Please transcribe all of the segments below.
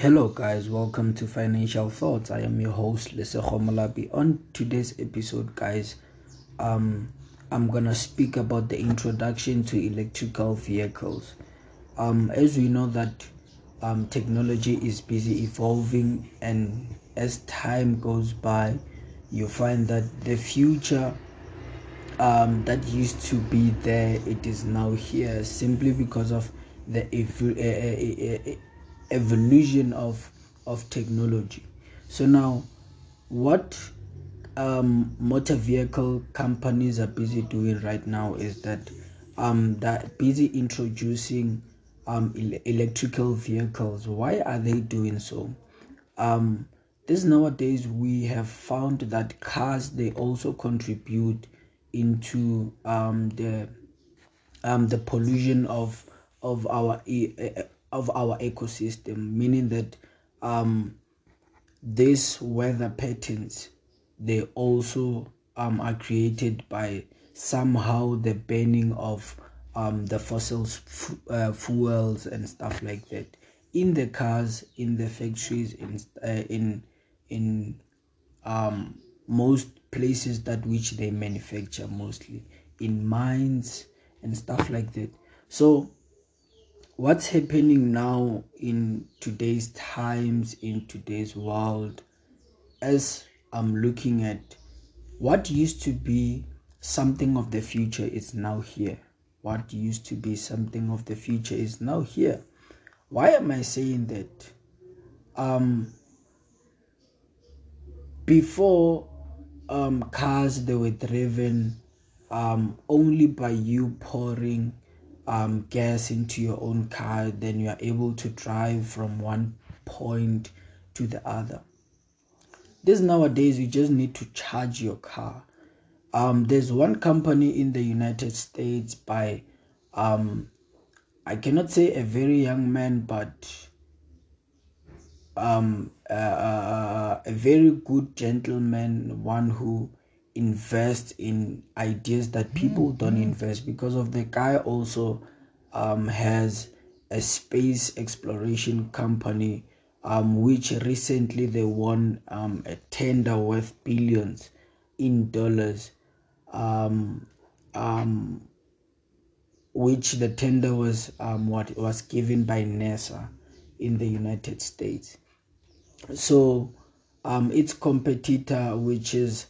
Hello, guys. Welcome to Financial Thoughts. I am your host, Lesego Molabi. On today's episode, guys, um, I'm gonna speak about the introduction to electrical vehicles. Um, as we know that um, technology is busy evolving, and as time goes by, you find that the future um, that used to be there, it is now here simply because of the ev- uh, uh, uh, evolution of of technology. So now, what um, motor vehicle companies are busy doing right now is that um, they're busy introducing um, el- electrical vehicles. Why are they doing so? Um, this nowadays we have found that cars they also contribute into um, the um, the pollution of of our e- of our ecosystem, meaning that um, these weather patterns they also um, are created by somehow the burning of um, the fossil f- uh, fuels and stuff like that in the cars, in the factories, in uh, in in um, most places that which they manufacture, mostly in mines and stuff like that. So what's happening now in today's times in today's world as i'm looking at what used to be something of the future is now here. What used to be something of the future is now here. Why am i saying that? Um before um cars they were driven um only by you pouring um, gas into your own car, then you are able to drive from one point to the other. This nowadays, you just need to charge your car. Um, there's one company in the United States by, um, I cannot say a very young man, but um, uh, a very good gentleman, one who invest in ideas that people don't mm-hmm. invest because of the guy also um, has a space exploration company um, which recently they won um, a tender worth billions in dollars um, um, which the tender was um, what was given by NASA in the United States so um, its competitor which is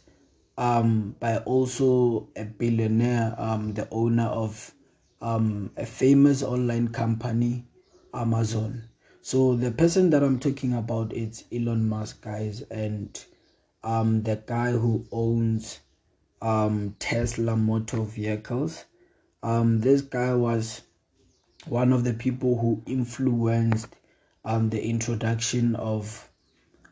um, by also a billionaire, um, the owner of um, a famous online company, Amazon. So the person that I'm talking about is Elon Musk, guys, and um, the guy who owns um, Tesla motor vehicles. Um, this guy was one of the people who influenced um, the introduction of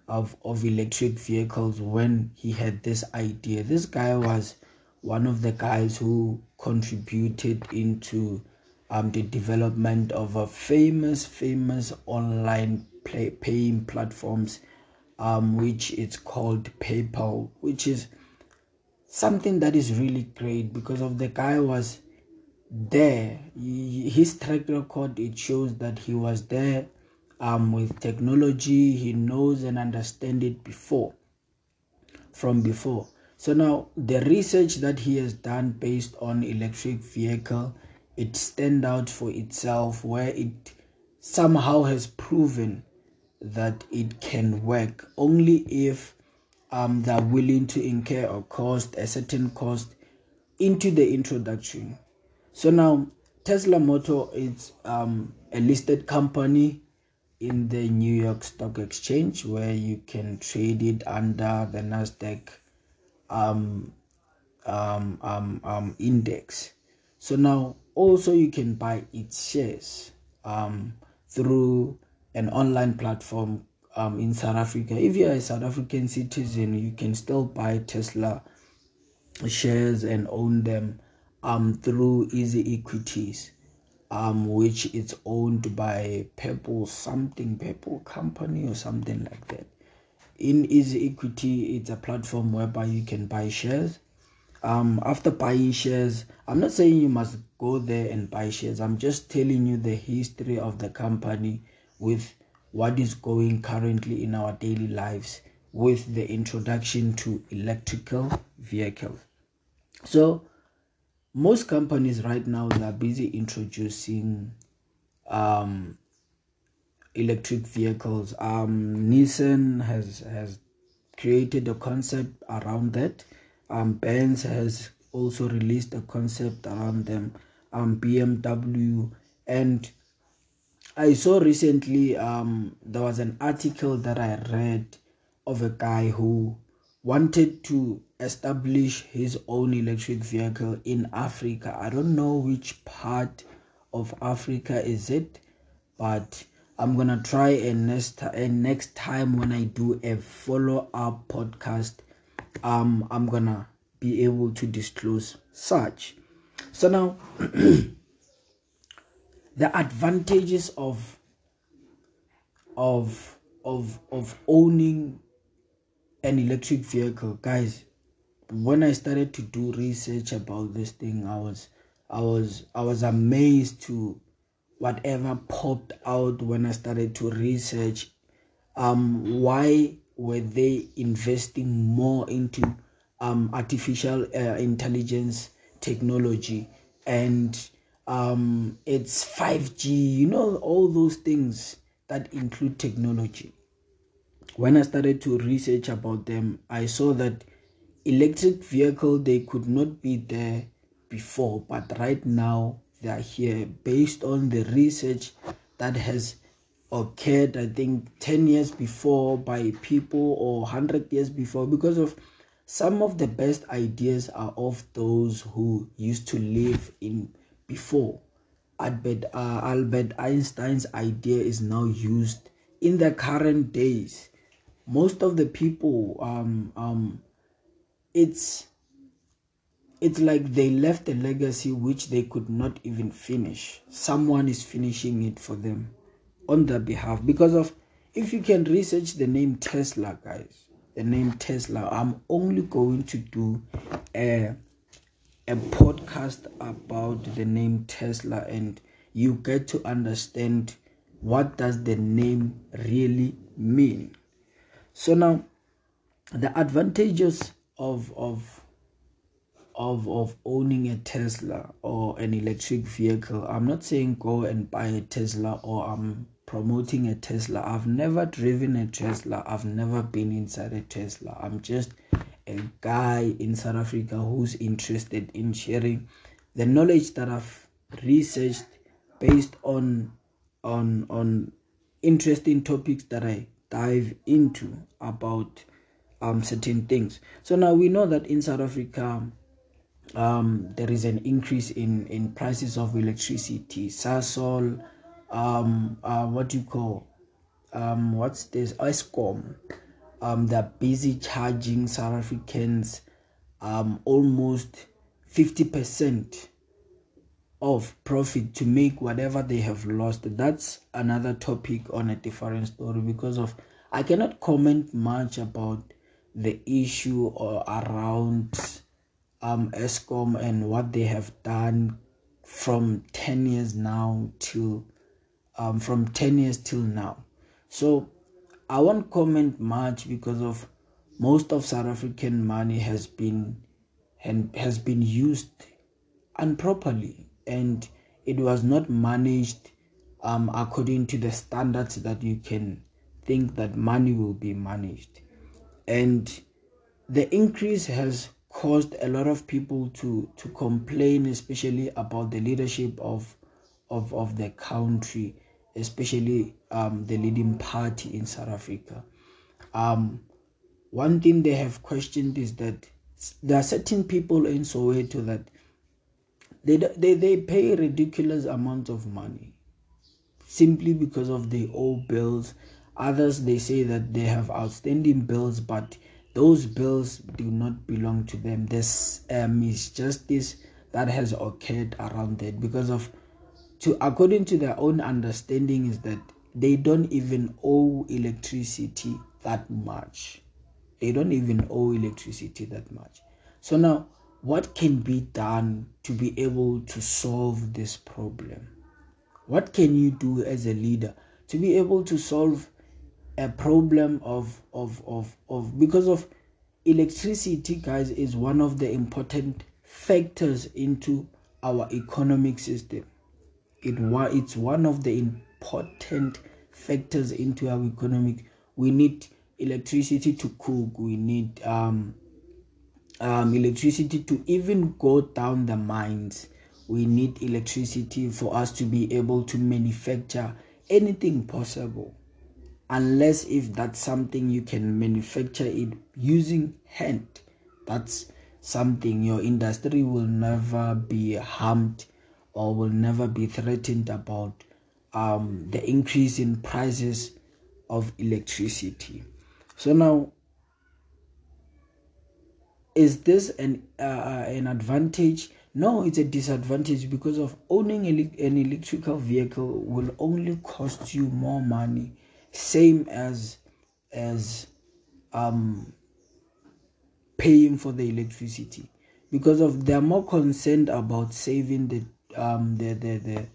of, of electric vehicles when he had this idea. This guy was one of the guys who contributed into um, the development of a famous, famous online play, paying platforms, um, which it's called PayPal, which is something that is really great because of the guy was there. He, his track record it shows that he was there um, with technology. He knows and understand it before, from before. So now the research that he has done based on electric vehicle, it stand out for itself where it somehow has proven that it can work only if um, they're willing to incur a cost, a certain cost into the introduction. So now Tesla Motor is um, a listed company in the New York Stock Exchange where you can trade it under the Nasdaq um, um, um, um, index. So now also you can buy its shares um, through an online platform um, in South Africa. If you're a South African citizen, you can still buy Tesla shares and own them um, through Easy Equities um, which is owned by Purple something Purple company or something like that. In Easy Equity, it's a platform whereby you can buy shares. Um, after buying shares, I'm not saying you must go there and buy shares. I'm just telling you the history of the company with what is going currently in our daily lives with the introduction to electrical vehicles. So, most companies right now they are busy introducing um, electric vehicles. Um, Nissan has has created a concept around that. Um, Benz has also released a concept around them. Um, BMW and I saw recently um, there was an article that I read of a guy who wanted to establish his own electric vehicle in Africa. I don't know which part of Africa is it, but I'm gonna try and next and next time when I do a follow up podcast, um, I'm gonna be able to disclose such. So now. the advantages of of of of owning an electric vehicle guys when i started to do research about this thing i was i was i was amazed to whatever popped out when i started to research um why were they investing more into um artificial uh, intelligence technology and um, it's 5G, you know, all those things that include technology. When I started to research about them, I saw that electric vehicle they could not be there before, but right now they are here based on the research that has occurred I think 10 years before by people or 100 years before because of some of the best ideas are of those who used to live in before. Albert, uh, Albert Einstein's idea is now used in the current days. Most of the people, um, um, it's it's like they left a legacy which they could not even finish. Someone is finishing it for them on their behalf because of if you can research the name Tesla, guys, the name Tesla. I'm only going to do a a podcast about the name Tesla and you get to understand what does the name really mean. So now the advantages of of of of owning a Tesla or an electric vehicle. I'm not saying go and buy a Tesla or I'm promoting a Tesla. I've never driven a Tesla. I've never been inside a Tesla. I'm just a guy in South Africa who's interested in sharing the knowledge that I've researched based on on on interesting topics that I dive into about um certain things. So now we know that in South Africa um there is an increase in in prices of electricity. Sasol um uh what do you call um what's this Eskom um, they're busy charging South Africans um, almost 50% of profit to make whatever they have lost. That's another topic on a different story because of I cannot comment much about the issue or around um Eskom and what they have done from 10 years now to um from 10 years till now. So I won't comment much because of most of South African money has been and has been used improperly and it was not managed um, according to the standards that you can think that money will be managed and the increase has caused a lot of people to to complain especially about the leadership of of of the country especially um, the leading party in South Africa. Um, one thing they have questioned is that there are certain people in Soweto that they, they, they pay ridiculous amounts of money simply because of the old bills. Others they say that they have outstanding bills, but those bills do not belong to them. This um, is justice that has occurred around that because of to according to their own understanding is that they don't even owe electricity that much they don't even owe electricity that much so now what can be done to be able to solve this problem? What can you do as a leader to be able to solve a problem of of of, of because of electricity guys is one of the important factors into our economic system. It it's one of the important factors into our economic. We need electricity to cook. We need um, um, electricity to even go down the mines. We need electricity for us to be able to manufacture anything possible. Unless if that's something you can manufacture it using hand that's something your industry will never be harmed or will never be threatened about um, the increase in prices of electricity. So now is this an uh, an advantage? No it's a disadvantage because of owning an electrical vehicle will only cost you more money. Same as as um paying for the electricity. Because of they're more concerned about saving the um the the the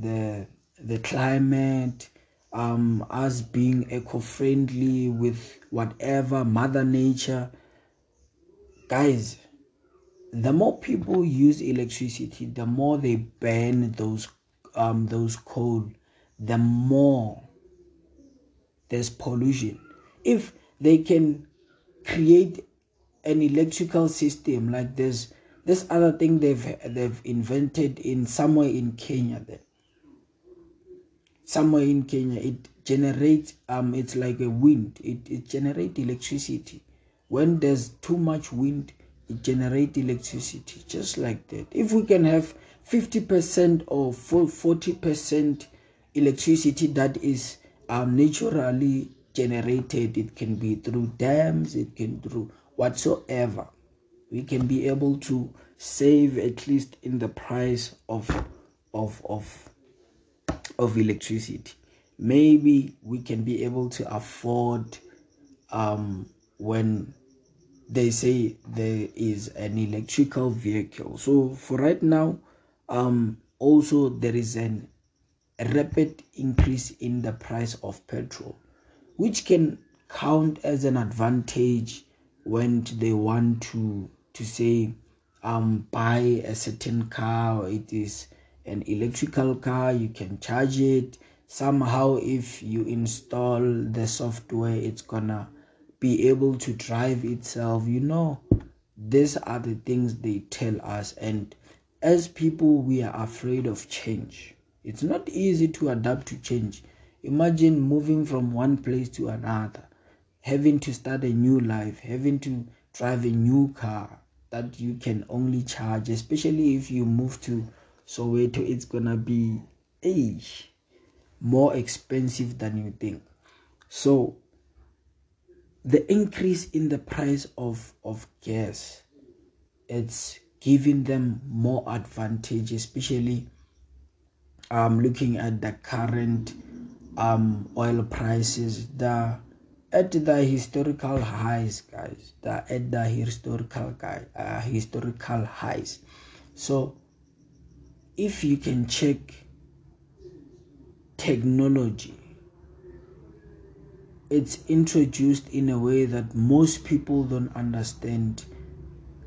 the, the climate um us being eco-friendly with whatever mother nature guys the more people use electricity the more they burn those um those coal the more there's pollution. If they can create an electrical system like this this other thing they've they've invented in somewhere in Kenya there somewhere in Kenya it generates um it's like a wind. It, it generates electricity when there's too much wind it generates electricity just like that. If we can have 50% or 40% electricity that is um, naturally generated it can be through dams it can through whatsoever we can be able to save at least in the price of of of of electricity. Maybe we can be able to afford um when they say there is an electrical vehicle. So for right now um also there is an a rapid increase in the price of petrol, which can count as an advantage when they want to to say um buy a certain car it is an electrical car you can charge it. Somehow if you install the software it's gonna be able to drive itself you know these are the things they tell us and as people we are afraid of change it's not easy to adapt to change. Imagine moving from one place to another, having to start a new life, having to drive a new car that you can only charge, especially if you move to Soweto, it's gonna be age more expensive than you think. So the increase in the price of, of gas it's giving them more advantage, especially um, looking at the current um, oil prices, the at the historical highs, guys. The at the historical guy, uh, historical highs. So, if you can check technology, it's introduced in a way that most people don't understand.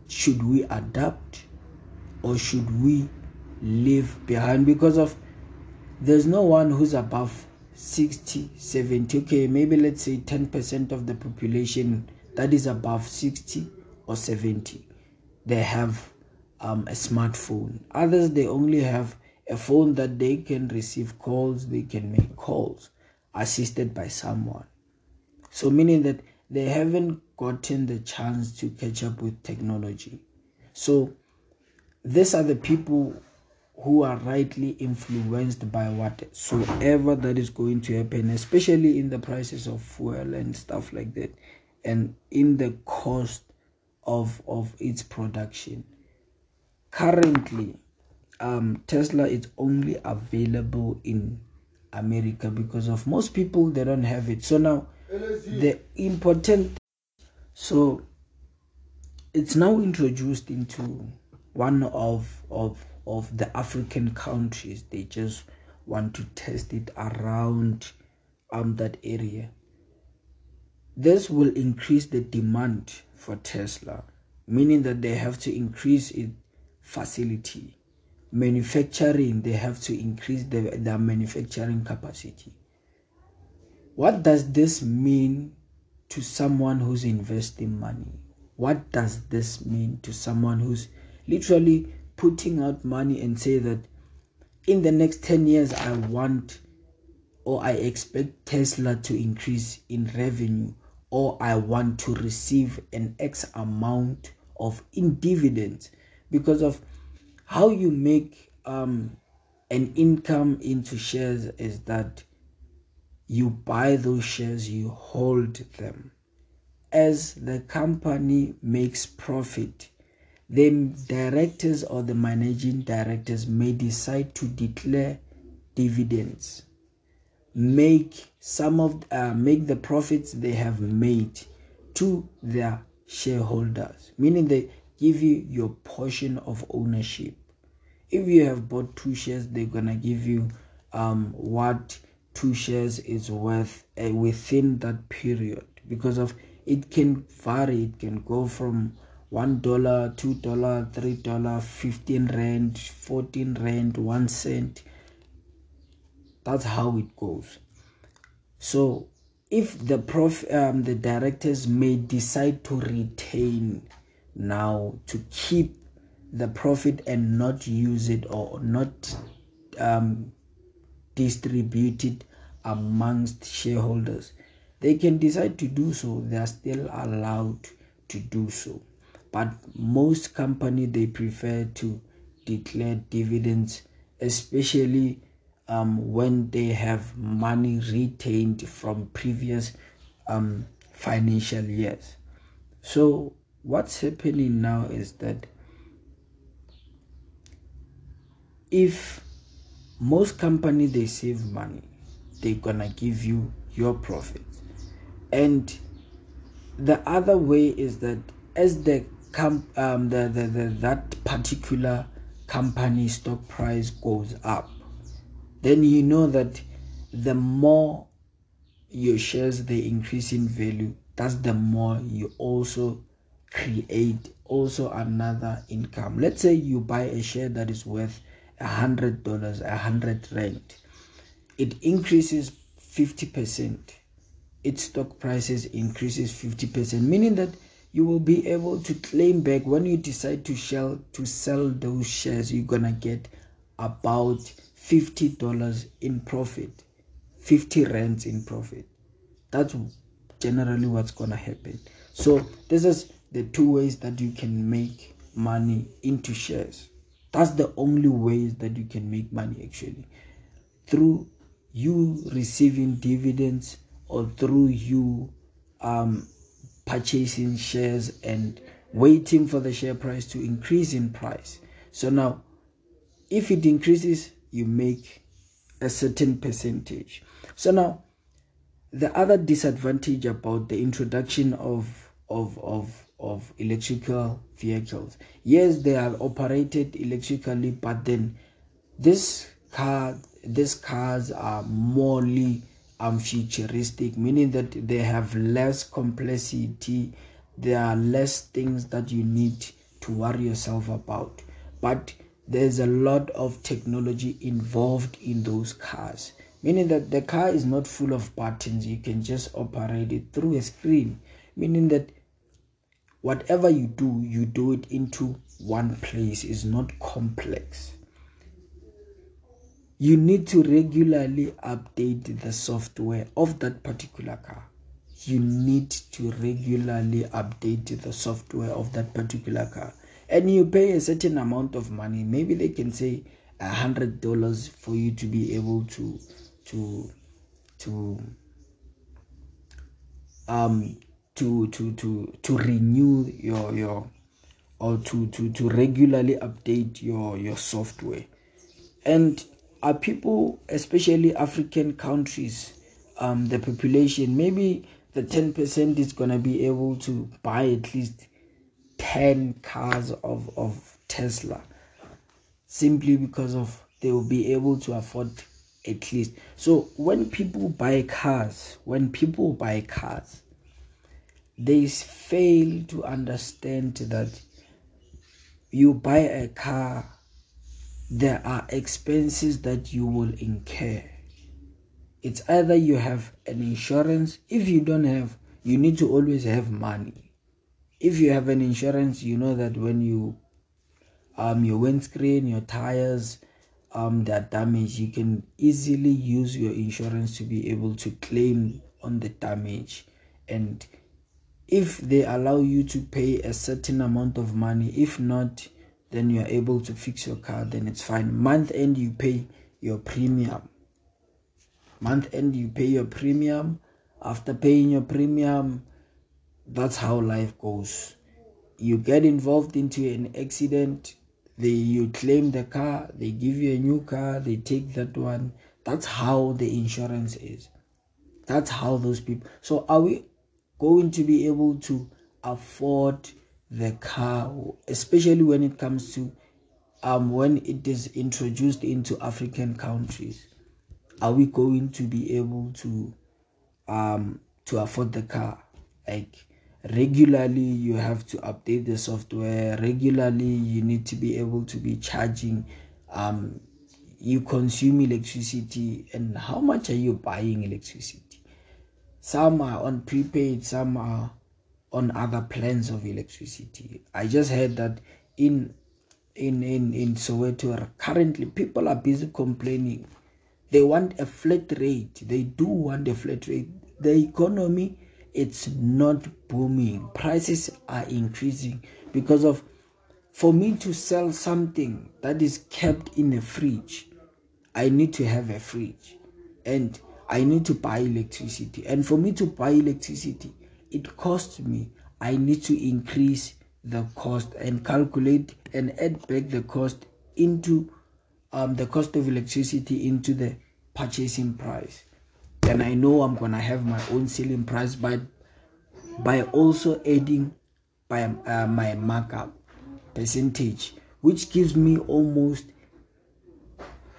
Should we adapt, or should we leave behind? Because of there's no one who's above 60 70 okay maybe let's say 10% of the population that is above 60 or 70 they have um, a smartphone. Others they only have a phone that they can receive calls they can make calls assisted by someone so meaning that they haven't gotten the chance to catch up with technology so these are the people who are rightly influenced by whatsoever that is going to happen, especially in the prices of fuel and stuff like that, and in the cost of of its production. Currently, um, Tesla is only available in America because of most people they don't have it. So now the important so it's now introduced into one of of of the African countries. They just want to test it around um that area. This will increase the demand for tesla meaning that they have to increase its facility. Manufacturing they have to increase the, their manufacturing capacity what does this mean to someone who's investing money? What does this mean to someone who's literally putting out money and say that in the next 10 years i want or i expect tesla to increase in revenue or i want to receive an x amount of in dividends because of how you make um, an income into shares is that you buy those shares you hold them. As the company makes profit the directors or the managing directors may decide to declare dividends make some of uh, make the profits they have made to their shareholders meaning they give you your portion of ownership. If you have bought two shares they're gonna give you um, what two shares is worth uh, within that period. Because of it can vary. It can go from one dollar two dollar three dollar 15 rand 14 rand one cent. That's how it goes. So if the prof um, the directors may decide to retain now to keep the profit and not use it or not um, distribute it amongst shareholders. They can decide to do so they are still allowed to do so. But most company they prefer to declare dividends especially um, when they have money retained from previous um, financial years. So what's happening now is that if most company they save money. They're gonna give you your profit. And the other way is that as the com- um, the, the, the that particular company stock price goes up then you know that the more your shares they increase in value that's the more you also create also another income. Let's say you buy a share that is worth hundred dollars a hundred rand. It increases 50 percent. Its stock prices increases 50 percent meaning that you will be able to claim back when you decide to sell to sell those shares you're gonna get about $50 in profit 50 rands in profit. That's generally what's gonna happen. So this is the two ways that you can make money into shares that's the only ways that you can make money actually through you receiving dividends or through you um, purchasing shares and waiting for the share price to increase in price. So now, if it increases, you make a certain percentage. So now, the other disadvantage about the introduction of of of of electrical vehicles, yes, they are operated electrically, but then this car, these cars are morely um, futuristic, meaning that they have less complexity, there are less things that you need to worry yourself about. But there's a lot of technology involved in those cars, meaning that the car is not full of buttons, you can just operate it through a screen, meaning that whatever you do, you do it into one place, is not complex. You need to regularly update the software of that particular car. You need to regularly update the software of that particular car. And you pay a certain amount of money. Maybe they can say a hundred dollars for you to be able to to to um to to to to renew your your or to to to regularly update your your software and are people, especially African countries, um, the population, maybe the 10% is going to be able to buy at least 10 cars of, of Tesla simply because of they will be able to afford at least. So when people buy cars, when people buy cars, they fail to understand that you buy a car, there are expenses that you will incur. It's either you have an insurance, if you don't have, you need to always have money. If you have an insurance, you know that when you um your windscreen, your tires, um they are damaged, you can easily use your insurance to be able to claim on the damage and if they allow you to pay a certain amount of money if not then you are able to fix your car then it's fine. Month end you pay your premium. Month end you pay your premium. After paying your premium that's how life goes. You get involved into an accident they you claim the car they give you a new car they take that one. That's how the insurance is. That's how those people so are we going to be able to afford the car, especially when it comes to um, when it is introduced into African countries? Are we going to be able to um, to afford the car? Like regularly, you have to update the software. Regularly, you need to be able to be charging. Um, you consume electricity, and how much are you buying electricity? Some are on prepaid, some are on other plans of electricity. I just heard that in in in in Soweto currently people are busy complaining. They want a flat rate. They do want a flat rate. The economy it's not booming. Prices are increasing because of for me to sell something that is kept in a fridge, I need to have a fridge. And I need to buy electricity. And for me to buy electricity, it costs me. I need to increase the cost and calculate and add back the cost into um, the cost of electricity into the purchasing price. Then I know I'm gonna have my own selling price by by also adding by uh, my markup percentage, which gives me almost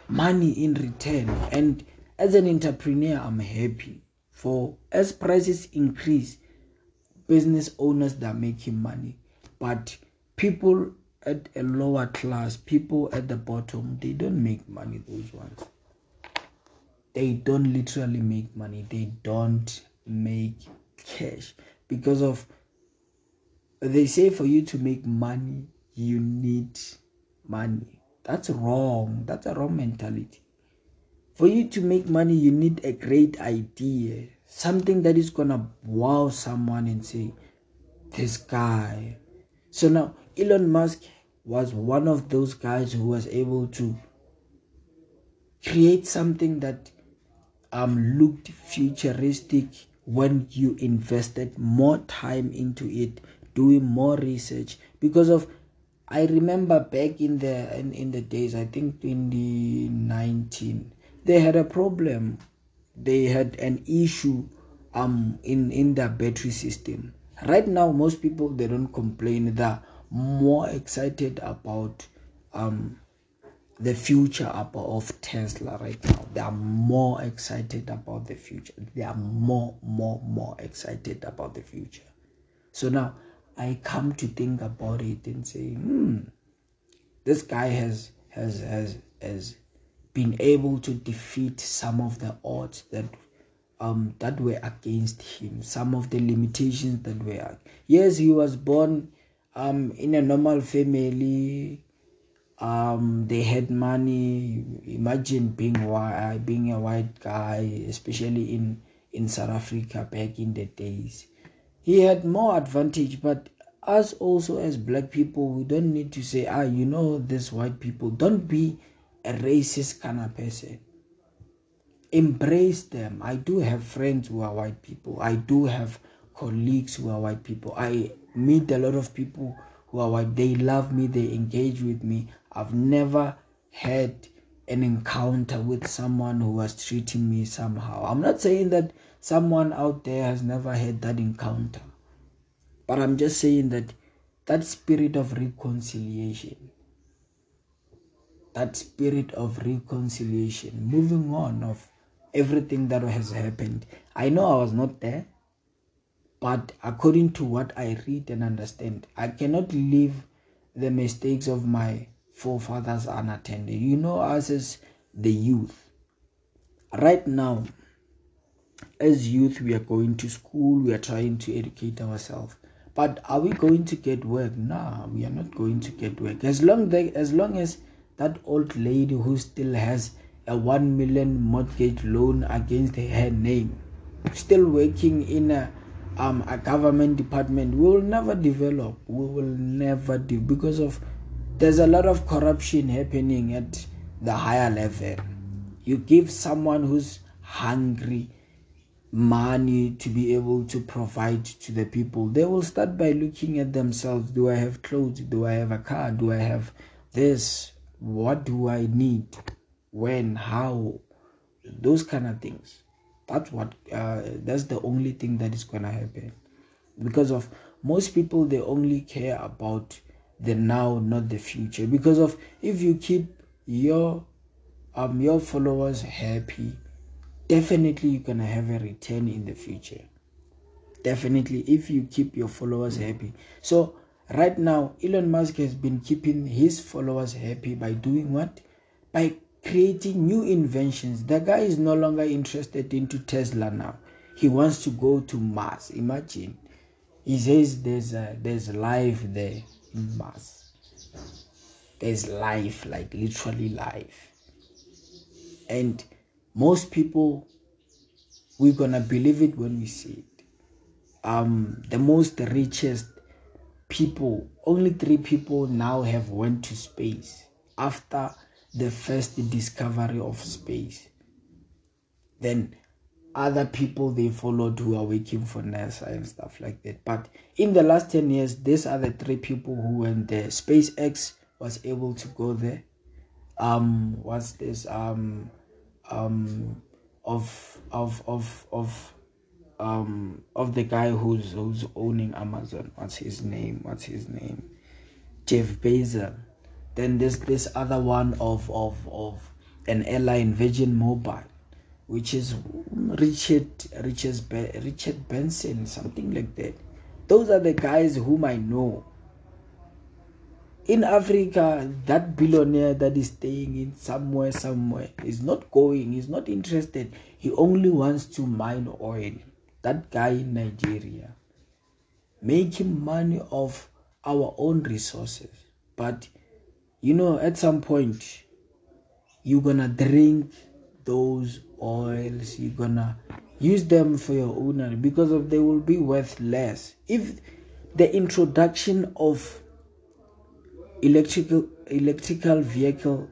money in return and as an entrepreneur, I'm happy for as prices increase, business owners that are making money, but people at a lower class, people at the bottom, they don't make money. Those ones, they don't literally make money. They don't make cash because of they say for you to make money, you need money. That's wrong. That's a wrong mentality. For you to make money, you need a great idea, something that is gonna wow someone and say, This guy. So now, Elon Musk was one of those guys who was able to create something that um, looked futuristic when you invested more time into it, doing more research because of I remember back in the in, in the days, I think 2019, they had a problem they had an issue um in in their battery system right now most people they don't complain they're more excited about um the future of Tesla right now. They are more excited about the future. They are more, more, more excited about the future. So now I come to think about it and say, hmm, this guy has has has has been able to defeat some of the odds that um that were against him some of the limitations that were yes he was born um in a normal family um they had money. Imagine being white being a white guy especially in in south africa back in the days. He had more advantage but us also as black people we don't need to say ah you know this white people don't be a racist kind of person. Embrace them. I do have friends who are white people. I do have colleagues who are white people. I meet a lot of people who are white. They love me, they engage with me. I've never had an encounter with someone who was treating me somehow. I'm not saying that someone out there has never had that encounter, but I'm just saying that that spirit of reconciliation that spirit of reconciliation, moving on of everything that has happened. I know I was not there, but according to what I read and understand, I cannot leave the mistakes of my forefathers unattended. You know, us as the youth, right now, as youth, we are going to school, we are trying to educate ourselves. But are we going to get work? No, we are not going to get work. As long they, as long as that old lady who still has a one million mortgage loan against her name, still working in a um, a government department, we will never develop. We will never do because of there's a lot of corruption happening at the higher level. You give someone who's hungry money to be able to provide to the people, they will start by looking at themselves. Do I have clothes? Do I have a car? Do I have this? What do I need? When? How? Those kind of things. That's what. Uh, that's the only thing that is gonna happen, because of most people they only care about the now, not the future. Because of if you keep your um your followers happy definitely you're gonna have a return in the future definitely if you keep your followers happy so right now elon musk has been keeping his followers happy by doing what? By creating new inventions. The guy is no longer interested into tesla now. He wants to go to mars. Imagine. He says there's a, there's life there in mars. There's life like literally life. And most people we're gonna believe it when we see it. Um the most richest people only three people now have went to space after the first discovery of space. Then other people they followed who are working for nasa and stuff like that. But in the last 10 years these are the three people who went there. Spacex was able to go there. Um what's this? Um um, of of of of um, of the guy who's who's owning Amazon. What's his name? What's his name? Jeff Bezos. Then there's this other one of of of an airline, Virgin Mobile, which is Richard Richard Richard Benson, something like that. Those are the guys whom I know in Africa, that billionaire that is staying in somewhere, somewhere is not going, he's not interested. He only wants to mine oil. That guy in Nigeria, making money off our own resources. But you know, at some point, you're gonna drink those oils, you're gonna use them for your own because of they will be worth less. If the introduction of electrical electrical vehicle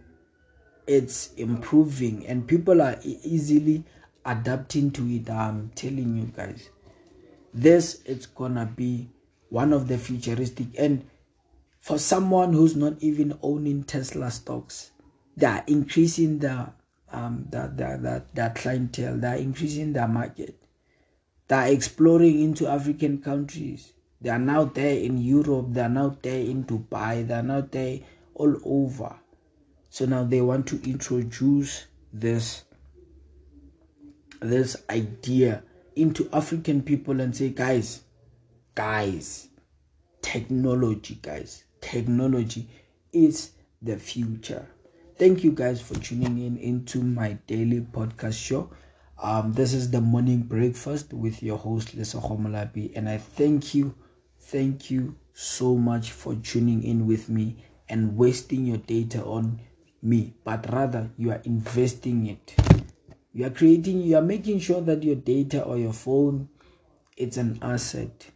it's improving and people are easily adapting to it i'm telling you guys. This it's gonna be one of the futuristic and for someone who's not even owning tesla stocks they're increasing the um the, the, the clientele they're increasing their market. They're exploring into african countries. They are now there in Europe, they are now there in Dubai, they are now there all over. So now they want to introduce this this idea into African people and say, guys, guys, technology, guys, technology is the future. Thank you guys for tuning in into my daily podcast show. Um, this is the morning breakfast with your host Lisa Homolabi, and I thank you Thank you so much for tuning in with me and wasting your data on me, but rather you are investing it. You are creating, you are making sure that your data or your phone it's an asset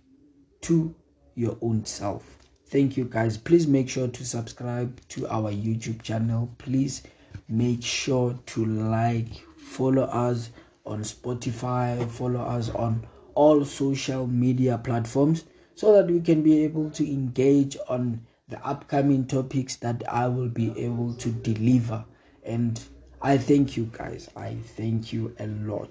to your own self. Thank you guys. Please make sure to subscribe to our YouTube channel. Please make sure to like, follow us on Spotify, follow us on all social media platforms so that we can be able to engage on the upcoming topics that I will be able to deliver. And I thank you guys. I thank you a lot.